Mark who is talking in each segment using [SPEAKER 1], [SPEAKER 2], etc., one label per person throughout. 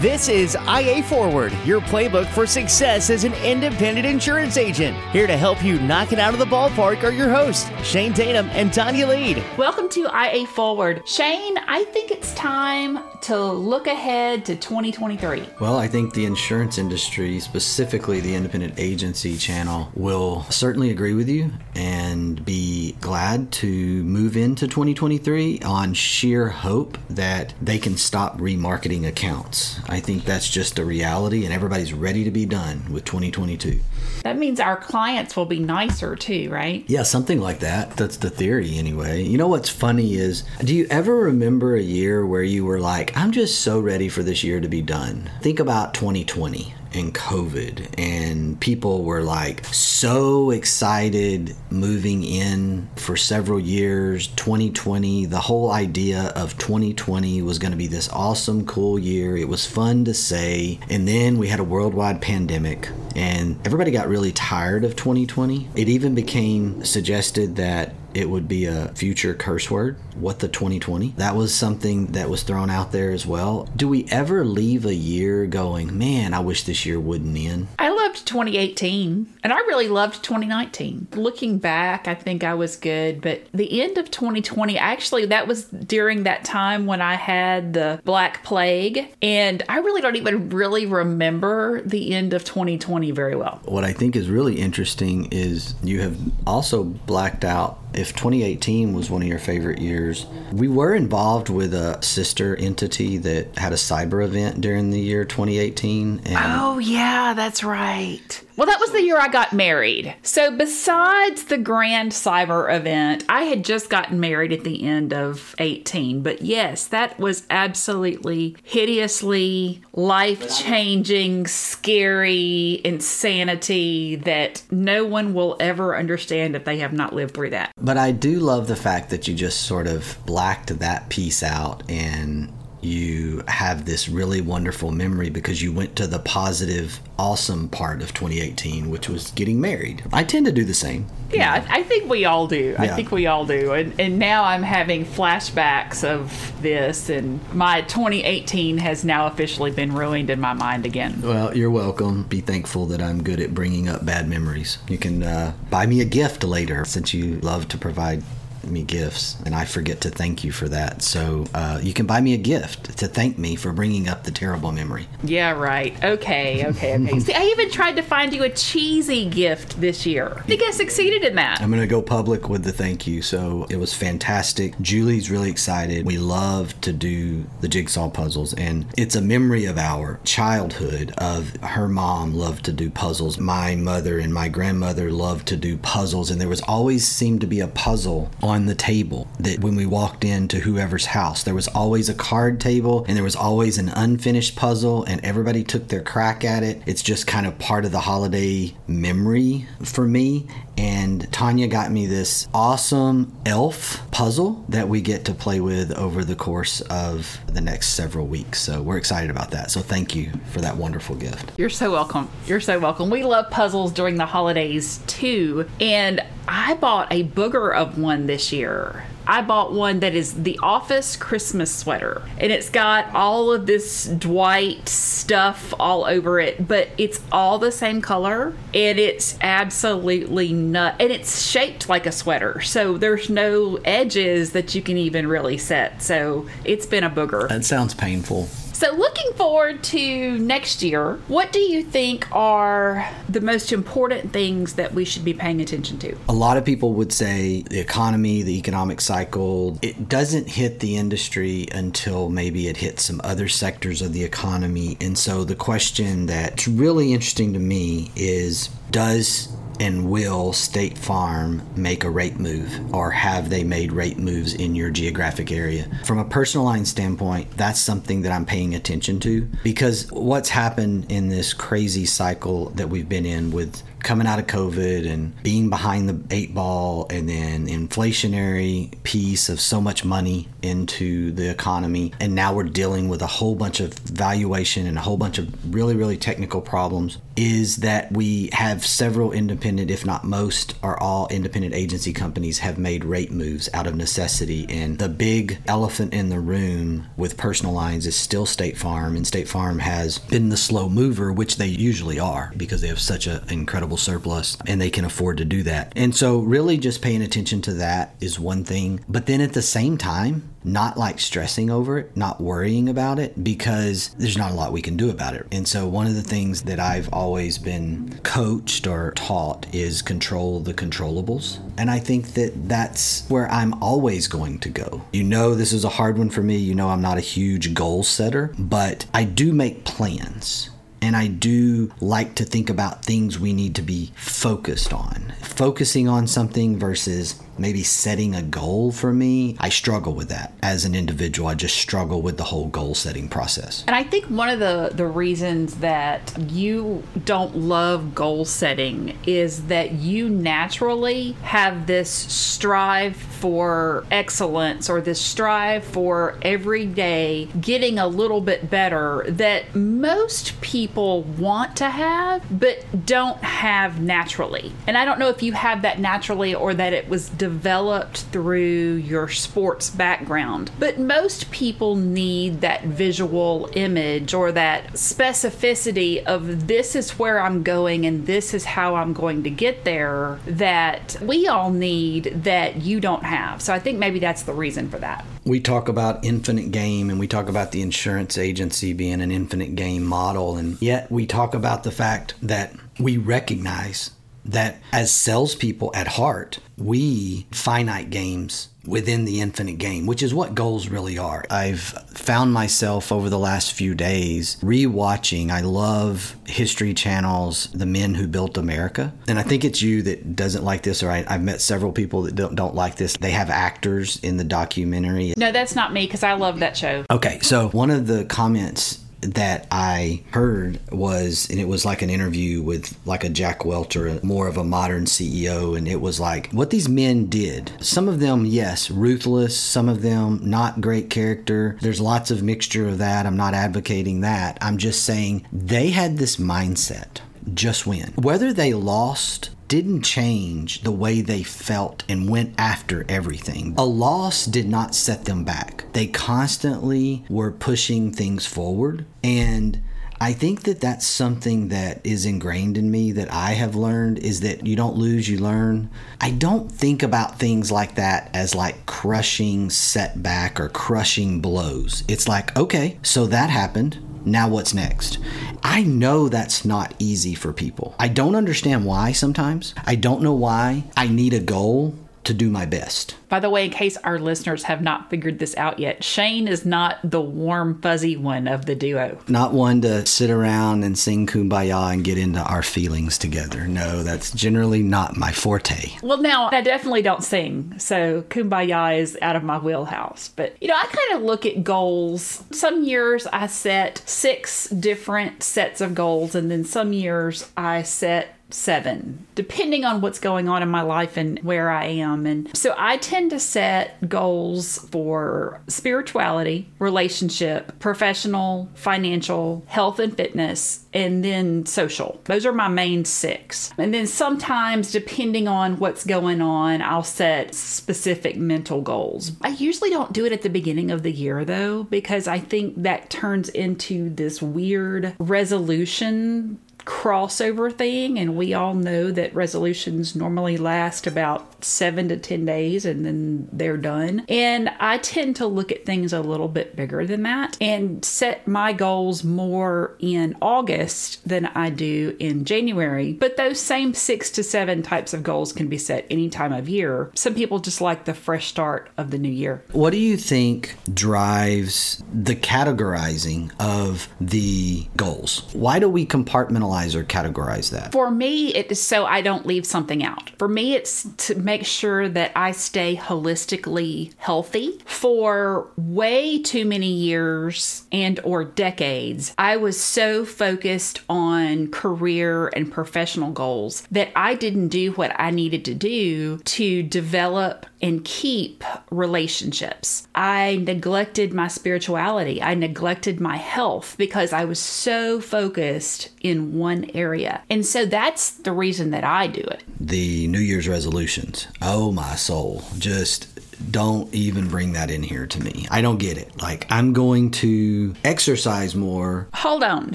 [SPEAKER 1] This is IA Forward, your playbook for success as an independent insurance agent. Here to help you knock it out of the ballpark are your hosts, Shane Tatum and Tonya Lead.
[SPEAKER 2] Welcome to IA Forward. Shane, I think it's time to look ahead to 2023.
[SPEAKER 3] Well, I think the insurance industry, specifically the independent agency channel, will certainly agree with you and be glad to move into 2023 on sheer hope that they can stop remarketing accounts. I think that's just a reality, and everybody's ready to be done with 2022.
[SPEAKER 2] That means our clients will be nicer too, right?
[SPEAKER 3] Yeah, something like that. That's the theory, anyway. You know what's funny is do you ever remember a year where you were like, I'm just so ready for this year to be done? Think about 2020 and COVID, and people were like so excited moving in for several years. 2020, the whole idea of 2020 was going to be this awesome, cool year. It was fun to say. And then we had a worldwide pandemic, and everybody got really tired of 2020. It even became suggested that it would be a future curse word. What the 2020? That was something that was thrown out there as well. Do we ever leave a year going, man, I wish this year wouldn't end?
[SPEAKER 2] I loved 2018 and I really loved 2019. Looking back, I think I was good, but the end of 2020, actually, that was during that time when I had the Black Plague. And I really don't even really remember the end of 2020 very well.
[SPEAKER 3] What I think is really interesting is you have also blacked out if 2018 was one of your favorite years, we were involved with a sister entity that had a cyber event during the year 2018.
[SPEAKER 2] And oh, yeah, that's right. Well, that was the year I got married. So, besides the grand cyber event, I had just gotten married at the end of 18. But yes, that was absolutely hideously life changing, scary insanity that no one will ever understand if they have not lived through that.
[SPEAKER 3] But I do love the fact that you just sort of blacked that piece out and you have this really wonderful memory because you went to the positive, awesome part of 2018, which was getting married. I tend to do the same.
[SPEAKER 2] Yeah, I think we all do. Yeah. I think we all do. And, and now I'm having flashbacks of this, and my 2018 has now officially been ruined in my mind again.
[SPEAKER 3] Well, you're welcome. Be thankful that I'm good at bringing up bad memories. You can uh, buy me a gift later since you love to provide me gifts, and I forget to thank you for that. So uh, you can buy me a gift to thank me for bringing up the terrible memory.
[SPEAKER 2] Yeah, right. Okay, okay, okay. See, I even tried to find you a cheesy gift this year. I think I succeeded in that.
[SPEAKER 3] I'm going to go public with the thank you. So it was fantastic. Julie's really excited. We love to do the jigsaw puzzles, and it's a memory of our childhood. Of her mom loved to do puzzles. My mother and my grandmother loved to do puzzles, and there was always seemed to be a puzzle on on the table that when we walked into whoever's house, there was always a card table and there was always an unfinished puzzle, and everybody took their crack at it. It's just kind of part of the holiday memory for me. And Tonya got me this awesome elf puzzle that we get to play with over the course of the next several weeks. So we're excited about that. So thank you for that wonderful gift.
[SPEAKER 2] You're so welcome. You're so welcome. We love puzzles during the holidays too. And I bought a booger of one this year. I bought one that is the Office Christmas sweater. And it's got all of this Dwight stuff all over it, but it's all the same color. And it's absolutely nut. And it's shaped like a sweater. So there's no edges that you can even really set. So it's been a booger.
[SPEAKER 3] That sounds painful.
[SPEAKER 2] So, looking forward to next year, what do you think are the most important things that we should be paying attention to?
[SPEAKER 3] A lot of people would say the economy, the economic cycle, it doesn't hit the industry until maybe it hits some other sectors of the economy. And so, the question that's really interesting to me is does and will State Farm make a rate move or have they made rate moves in your geographic area? From a personal line standpoint, that's something that I'm paying attention to because what's happened in this crazy cycle that we've been in with coming out of COVID and being behind the eight ball and then inflationary piece of so much money into the economy. And now we're dealing with a whole bunch of valuation and a whole bunch of really, really technical problems is that we have several independent, if not most, or all independent agency companies have made rate moves out of necessity. And the big elephant in the room with personal lines is still State Farm. And State Farm has been the slow mover, which they usually are because they have such an incredible surplus and they can afford to do that. And so, really, just paying attention to that is one thing. But then at the same time, not like stressing over it, not worrying about it because there's not a lot we can do about it. And so, one of the things that I've always been coached or taught is control the controllables. And I think that that's where I'm always going to go. You know, this is a hard one for me. You know, I'm not a huge goal setter, but I do make plans. And I do like to think about things we need to be focused on. Focusing on something versus maybe setting a goal for me, I struggle with that as an individual. I just struggle with the whole goal setting process.
[SPEAKER 2] And I think one of the, the reasons that you don't love goal setting is that you naturally have this strive for excellence or this strive for every day getting a little bit better that most people want to have but don't have naturally. And I don't know if you have that naturally or that it was developed through your sports background. But most people need that visual image or that specificity of this is where I'm going and this is how I'm going to get there that we all need that you don't have. So I think maybe that's the reason for that.
[SPEAKER 3] We talk about infinite game and we talk about the insurance agency being an infinite game model, and yet we talk about the fact that we recognize that as salespeople at heart, we finite games within the infinite game, which is what goals really are. I've found myself over the last few days rewatching. I love History Channel's The Men Who Built America. And I think it's you that doesn't like this, or I, have met several people that don't, don't like this. They have actors in the documentary.
[SPEAKER 2] No, that's not me because I love that show.
[SPEAKER 3] Okay, so one of the comments that I heard was, and it was like an interview with like a Jack Welcher, more of a modern CEO, and it was like what these men did. Some of them, yes, ruthless. Some of them, not great character. There's lots of mixture of that. I'm not advocating that. I'm just saying they had this mindset just win. Whether they lost didn't change the way they felt and went after everything. A loss did not set them back. They constantly were pushing things forward. And I think that that's something that is ingrained in me that I have learned is that you don't lose, you learn. I don't think about things like that as like crushing setback or crushing blows. It's like, okay, so that happened now what's next? I know that's not easy for people. I don't understand why sometimes. I don't know why I need a goal to do my best.
[SPEAKER 2] By the way, in case our listeners have not figured this out yet, Shane is not the warm, fuzzy one of the duo.
[SPEAKER 3] Not one to sit around and sing kumbaya and get into our feelings together. No, that's generally not my forte.
[SPEAKER 2] Well, now, I definitely don't sing, so kumbaya is out of my wheelhouse. But, you know, I kind of look at goals. Some years I set six different sets of goals, and then some years I set seven, depending on what's going on in my life and where I am. And so I tend to set goals for spirituality, relationship, professional, financial, health and fitness, and then social. Those are my main six. And then sometimes, depending on what's going on, I'll set specific mental goals. I usually don't do it at the beginning of the year though, because I think that turns into this weird resolution crossover thing, and we all know that resolutions normally last about seven to 10 days and then they're done. And I tend to look at things a little bit bigger than that and set my goals more in August than I do in January. But those same six to seven types of goals can be set any time of year. Some people just like the fresh start of the new year.
[SPEAKER 3] What do you think drives the categorizing of the goals? Why do we compartmentalize? Analyze or categorize that?
[SPEAKER 2] For me, it is so I don't leave something out. For me, it's to make sure that I stay holistically healthy. For way too many years and or decades, I was so focused on career and professional goals that I didn't do what I needed to do to develop and keep relationships. I neglected my spirituality. I neglected my health because I was so focused in one area. And so that's the reason that I do it.
[SPEAKER 3] The New Year's resolutions. Oh, my soul. Just don't even bring that in here to me. I don't get it. Like, I'm going to exercise more.
[SPEAKER 2] Hold on.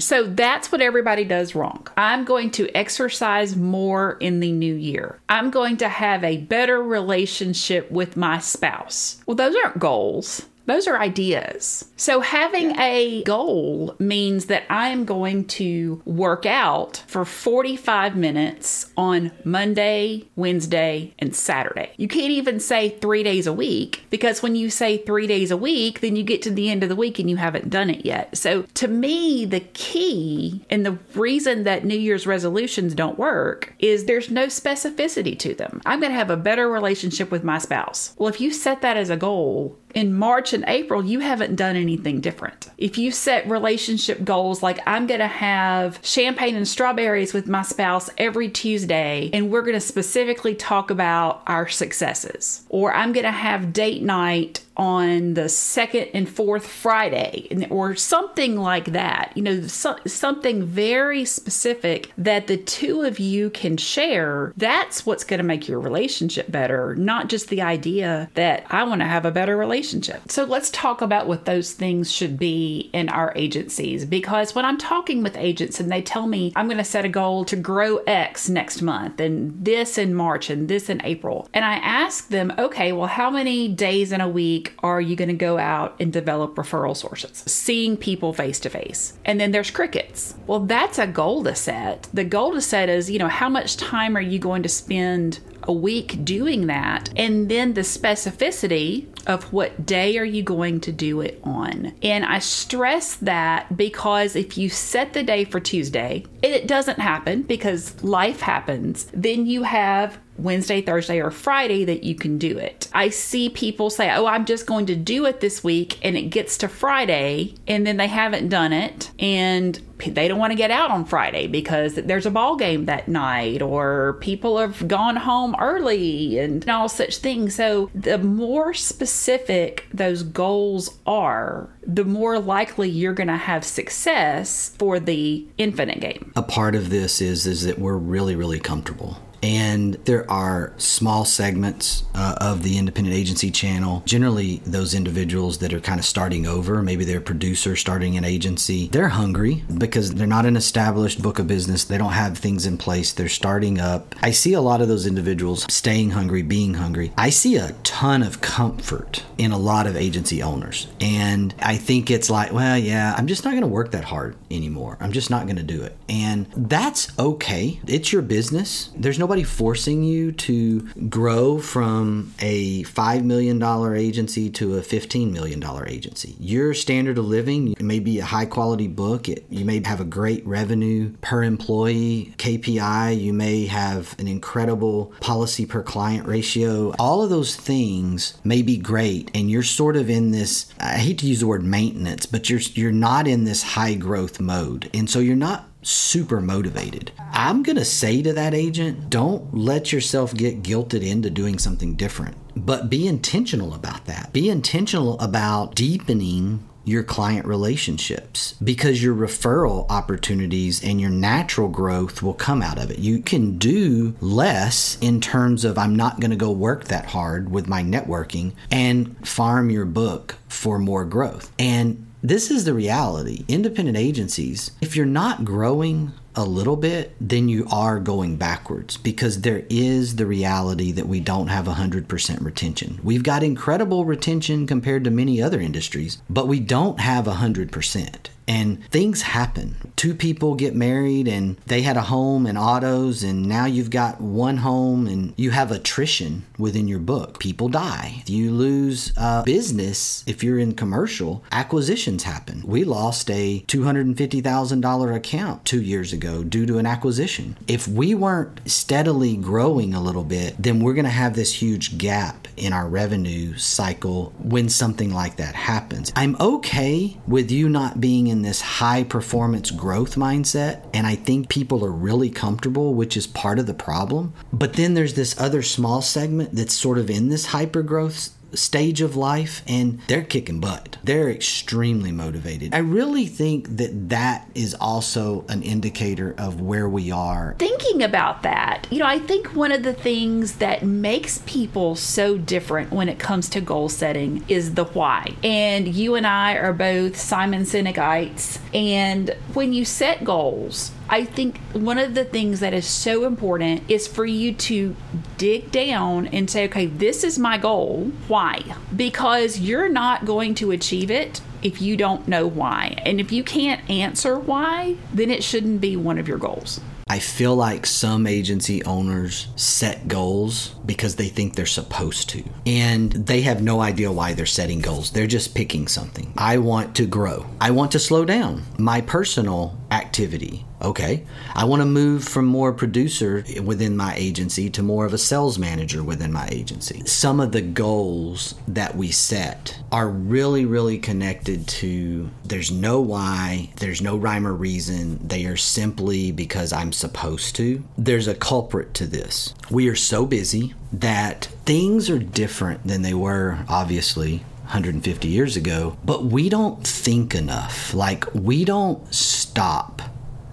[SPEAKER 2] So that's what everybody does wrong. I'm going to exercise more in the new year. I'm going to have a better relationship with my spouse. Well, those aren't goals. Those are ideas. So, having a goal means that I am going to work out for 45 minutes on Monday, Wednesday, and Saturday. You can't even say three days a week because when you say three days a week, then you get to the end of the week and you haven't done it yet. So, to me, the key and the reason that New Year's resolutions don't work is there's no specificity to them. I'm going to have a better relationship with my spouse. Well, if you set that as a goal, in March and April, you haven't done anything different. If you set relationship goals like I'm going to have champagne and strawberries with my spouse every Tuesday, and we're going to specifically talk about our successes, or I'm going to have date night on the second and fourth Friday, or something like that. You know, so, something very specific that the two of you can share. That's what's going to make your relationship better, not just the idea that I want to have a better relationship. So let's talk about what those things should be in our agencies. Because when I'm talking with agents and they tell me I'm going to set a goal to grow X next month, and this in March, and this in April, and I ask them, okay, well, how many days in a week? Week are you going to go out and develop referral sources, seeing people face to face? And then there's crickets. Well, that's a goal to set. The goal to set is, you know, how much time are you going to spend a week doing that? And then the specificity of what day are you going to do it on. And I stress that because if you set the day for Tuesday, it doesn't happen because life happens, then you have Wednesday, Thursday, or Friday that you can do it. I see people say, Oh, I'm just going to do it this week, and it gets to Friday, and then they haven't done it, and they don't want to get out on Friday because there's a ball game that night, or people have gone home early, and all such things. So, the more specific those goals are, the more likely you're going to have success for the infinite game.
[SPEAKER 3] A part of this is is that we're really really comfortable and there are small segments uh, of the independent agency channel. Generally, those individuals that are kind of starting over, maybe they're a producer starting an agency, they're hungry because they're not an established book of business. They don't have things in place. They're starting up. I see a lot of those individuals staying hungry, being hungry. I see a ton of comfort in a lot of agency owners. And I think it's like, well, yeah, I'm just not going to work that hard anymore. I'm just not going to do it. And that's okay. It's your business. There's nobody nobody forcing you to grow from a $5 million agency to a $15 million agency. Your standard of living may be a high quality book, it, you may have a great revenue per employee KPI, you may have an incredible policy per client ratio. All of those things may be great, and you're sort of in this I hate to use the word maintenance, but you're, you're not in this high growth mode. And so you're not super motivated. I'm going to say to that agent, don't let yourself get guilted into doing something different, but be intentional about that. Be intentional about deepening your client relationships because your referral opportunities and your natural growth will come out of it. You can do less in terms of I'm not going to go work that hard with my networking and farm your book for more growth. And this is the reality. Independent agencies, if you're not growing a little bit, then you are going backwards because there is the reality that we don't have 100% retention. We've got incredible retention compared to many other industries, but we don't have 100%. And things happen. Two people get married and they had a home and autos, and now you've got one home and you have attrition within your book. People die. You lose a business if you're in commercial, acquisitions happen. We lost a $250,000 account two years ago due to an acquisition. If we weren't steadily growing a little bit, then we're going to have this huge gap in our revenue cycle when something like that happens. I'm okay with you not being in this high performance growth mindset, and I think people are really comfortable, which is part of the problem. But then there's this other small segment that's sort of in this hyper growth stage of life and they're kicking butt. They're extremely motivated. I really think that that is also an indicator of where we are.
[SPEAKER 2] Thinking about that, you know, I think one of the things that makes people so different when it comes to goal setting is the why. And you and I are both Simon Sinekites. And when you set goals, I think one of the things that is so important is for you to dig down and say, okay, this is my goal. Why? Because you're not going to achieve it if you don't know why. And if you can't answer why, then it shouldn't be one of your goals.
[SPEAKER 3] I feel like some agency owners set goals because they think they're supposed to. And they have no idea why they're setting goals. They're just picking something. I want to grow. I want to slow down my personal activity. Okay. I want to move from more producer within my agency to more of a sales manager within my agency. Some of the goals that we set are really, really connected to there's no why, there's no rhyme or reason. They are simply because I'm supposed to. There's a culprit to this. We are so busy that things are different than they were, obviously, 150 years ago, but we don't think enough. Like, we don't stop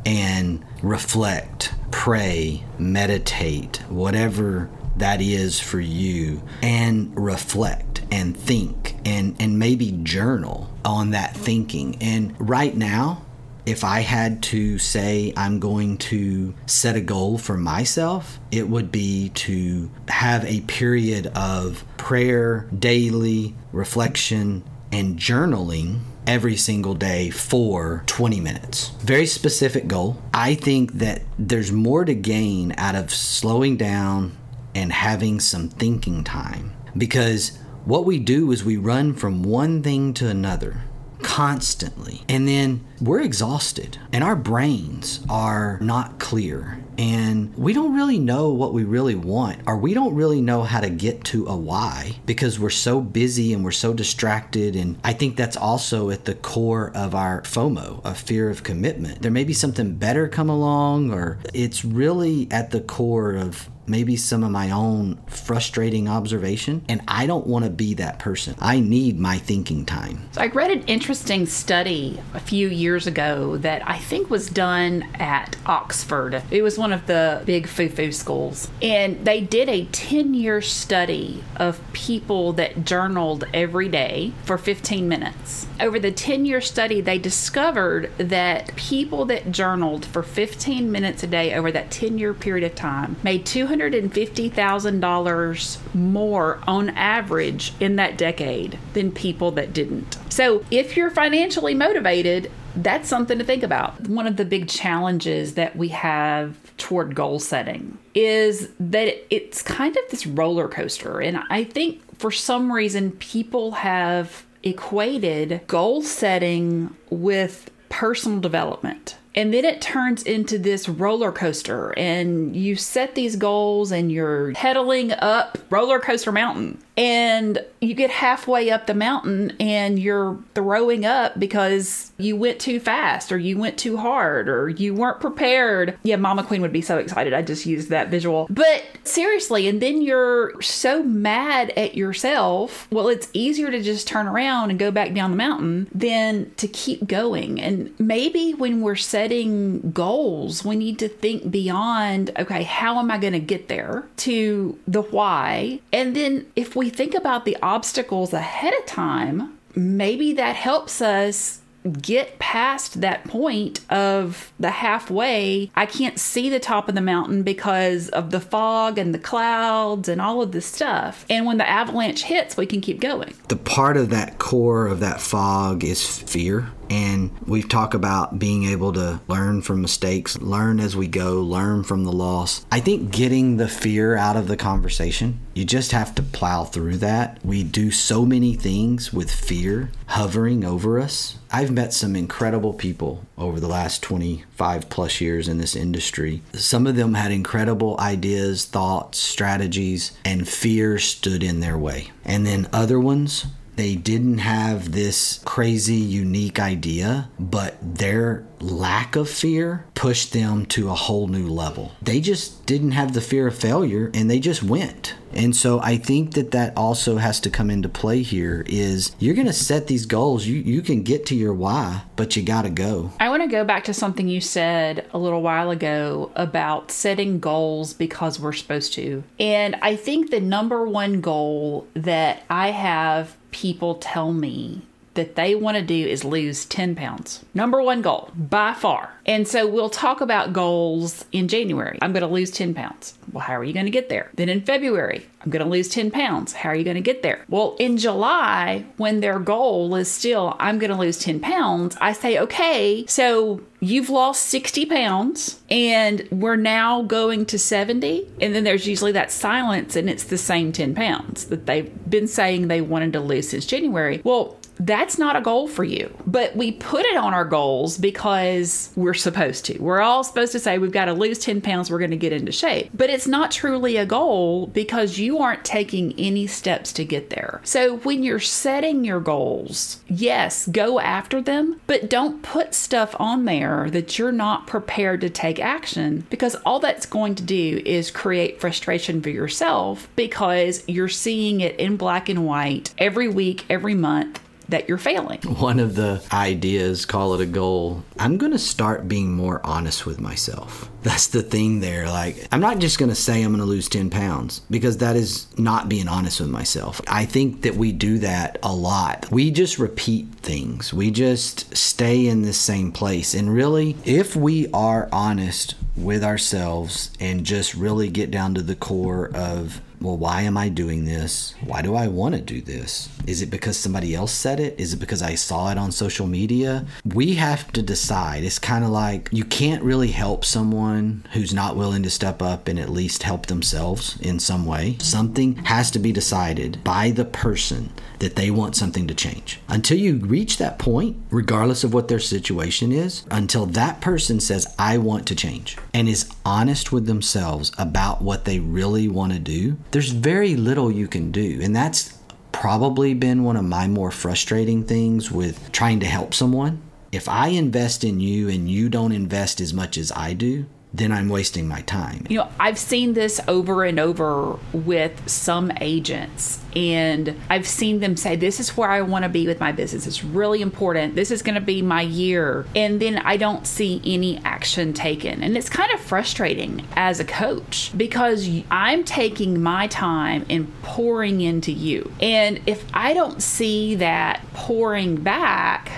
[SPEAKER 3] and reflect, pray, meditate, whatever that is for you, and reflect and think and, and maybe journal on that thinking. And right now, if I had to say I'm going to set a goal for myself, it would be to have a period of prayer, daily reflection, and journaling every single day for 20 minutes. Very specific goal. I think that there's more to gain out of slowing down and having some thinking time because what we do is we run from one thing to another constantly. And then we're exhausted and our brains are not clear. And we don't really know what we really want, or we don't really know how to get to a why because we're so busy and we're so distracted. And I think that's also at the core of our FOMO, a fear of commitment. There may be something better come along, or it's really at the core of maybe some of my own frustrating observation, and I don't want to be that person. I need my thinking time.
[SPEAKER 2] So I read an interesting study a few years ago that I think was done at Oxford. It was one of the big foo foo schools. And they did a 10 year study of people that journaled every day for 15 minutes. Over the 10 year study, they discovered that people that journaled for 15 minutes a day over that 10 year period of time made $250,000 more on average in that decade than people that didn't. So if you're financially motivated, that's something to think about. One of the big challenges that we have toward goal setting is that it's kind of this roller coaster. And I think for some reason, people have equated goal setting with personal development. And then it turns into this roller coaster, and you set these goals and you're pedaling up roller coaster mountain and you get halfway up the mountain and you're throwing up because you went too fast or you went too hard or you weren't prepared. Yeah, Mama Queen would be so excited. I just used that visual. But seriously, and then you're so mad at yourself. Well, it's easier to just turn around and go back down the mountain than to keep going. And maybe when we're setting goals, we need to think beyond, okay, how am I going to get there to the why? And then if we think about the obstacles ahead of time, maybe that helps us get past that point of the halfway. I can't see the top of the mountain because of the fog and the clouds and all of this stuff. And when the avalanche hits, we can keep going.
[SPEAKER 3] The part of that core of that fog is fear And we've talked about being able to learn from mistakes, learn as we go, learn from the loss. I think getting the fear out of the conversation, you just have to plow through that. We do so many things with fear hovering over us. I've met some incredible people over the last 25 plus years in this industry. Some of them had incredible ideas, thoughts, strategies, and fear stood in their way. And then other ones, they didn't have this crazy, unique idea, but their lack of fear pushed them to a whole new level. They just didn't have the fear of failure and they just went. And so I think that that also has to come into play here is you're going to set these goals. You you can get to your why, but you got to go.
[SPEAKER 2] I want to go back to something you said a little while ago about setting goals because we're supposed to. And I think the number one goal that I have people tell me that they want to do is lose 10 pounds. Number one goal by far. And so we'll talk about goals in January. I'm going to lose 10 pounds. Well, how are you going to get there? Then in February, I'm going to lose 10 pounds. How are you going to get there? Well, in July, when their goal is still, I'm going to lose 10 pounds, I say, okay, so you've lost 60 pounds and we're now going to 70. And then there's usually that silence and it's the same 10 pounds that they've been saying they wanted to lose since January. Well, that's not a goal for you. But we put it on our goals because we're supposed to. We're all supposed to say we've got to lose 10 pounds, we're going to get into shape. But it's not truly a goal because you aren't taking any steps to get there. So when you're setting your goals, yes, go after them, but don't put stuff on there that you're not prepared to take action because all that's going to do is create frustration for yourself because you're seeing it in black and white every week, every month that you're failing.
[SPEAKER 3] One of the ideas, call it a goal, I'm going to start being more honest with myself. That's the thing there. Like, I'm not just going to say I'm going to lose 10 pounds because that is not being honest with myself. I think that we do that a lot. We just repeat things, we just stay in the same place. And really, if we are honest with ourselves and just really get down to the core of well, why am I doing this? Why do I want to do this? Is it because somebody else said it? Is it because I saw it on social media? We have to decide. It's kind of like you can't really help someone who's not willing to step up and at least help themselves in some way. Something has to be decided by the person that they want something to change. Until you reach that point, regardless of what their situation is, until that person says, I want to change, and is honest with themselves about what they really want to do, there's very little you can do. And that's probably been one of my more frustrating things with trying to help someone. If I invest in you and you don't invest as much as I do, then I'm wasting my time.
[SPEAKER 2] You know, I've seen this over and over with some agents, and I've seen them say, This is where I want to be with my business. It's really important. This is going to be my year. And then I don't see any action taken. And it's kind of frustrating as a coach because I'm taking my time and pouring into you. And if I don't see that pouring back,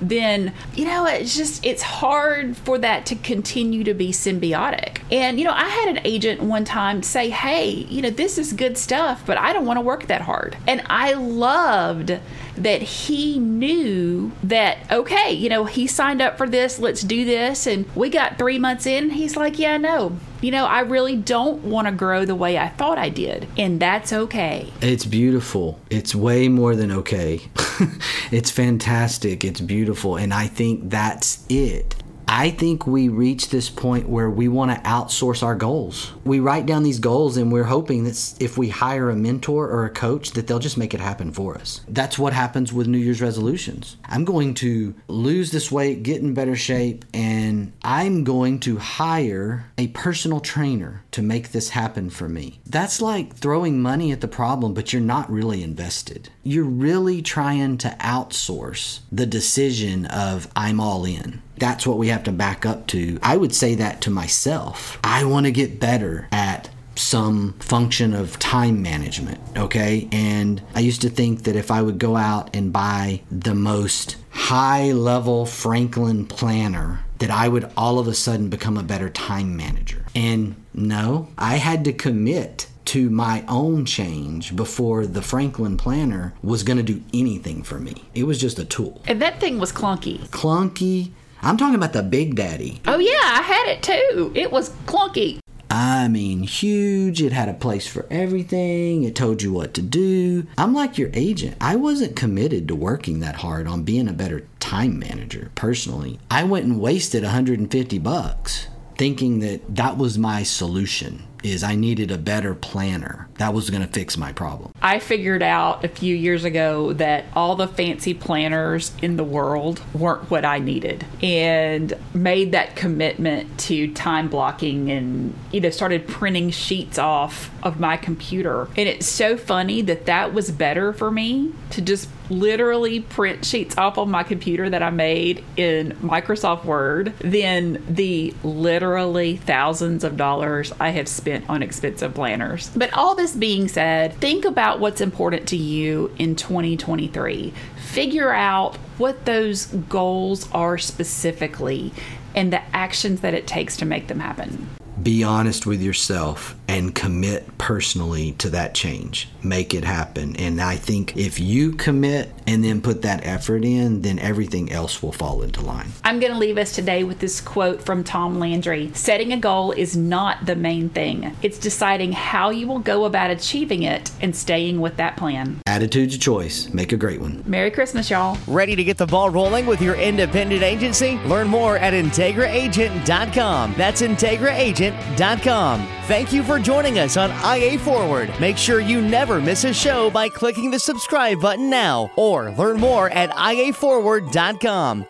[SPEAKER 2] then you know it's just it's hard for that to continue to be symbiotic and you know i had an agent one time say hey you know this is good stuff but i don't want to work that hard and i loved that he knew that okay you know he signed up for this let's do this and we got three months in he's like yeah no you know, I really don't want to grow the way I thought I did. And that's okay.
[SPEAKER 3] It's beautiful. It's way more than okay. it's fantastic. It's beautiful. And I think that's it. I think we reach this point where we want to outsource our goals. We write down these goals and we're hoping that if we hire a mentor or a coach that they'll just make it happen for us. That's what happens with New Year's resolutions. I'm going to lose this weight, get in better shape, and I'm going to hire a personal trainer to make this happen for me. That's like throwing money at the problem, but you're not really invested. You're really trying to outsource the decision of I'm all in that's what we have to back up to. I would say that to myself. I want to get better at some function of time management, okay? And I used to think that if I would go out and buy the most high level Franklin planner, that I would all of a sudden become a better time manager. And no, I had to commit to my own change before the Franklin planner was going to do anything for me. It was just a tool.
[SPEAKER 2] And that thing was clunky.
[SPEAKER 3] Clunky. I'm talking about the Big Daddy.
[SPEAKER 2] Oh, yeah, I had it too. It was clunky.
[SPEAKER 3] I mean, huge. It had a place for everything. It told you what to do. I'm like your agent. I wasn't committed to working that hard on being a better time manager personally. I went and wasted 150 bucks thinking that that was my solution is I needed a better planner. That was going to fix my problem.
[SPEAKER 2] I figured out a few years ago that all the fancy planners in the world weren't what I needed and made that commitment to time blocking and you know started printing sheets off of my computer. And it's so funny that that was better for me to just literally print sheets off on my computer that I made in Microsoft Word than the literally thousands of dollars I have spent on expensive planners. But all this being said, think about what's important to you in 2023. Figure out what those goals are specifically and the actions that it takes to make them happen.
[SPEAKER 3] Be honest with yourself and commit personally to that change. Make it happen. And I think if you commit and then put that effort in, then everything else will fall into line.
[SPEAKER 2] I'm going to leave us today with this quote from Tom Landry Setting a goal is not the main thing, it's deciding how you will go about achieving it and staying with that plan.
[SPEAKER 3] Attitude's a choice. Make a great one.
[SPEAKER 2] Merry Christmas, y'all.
[SPEAKER 1] Ready to get the ball rolling with your independent agency? Learn more at IntegraAgent.com. That's IntegraAgent.com. Thank you for joining us on IA Forward. Make sure you never miss a show by clicking the subscribe button now or learn more at IAForward.com.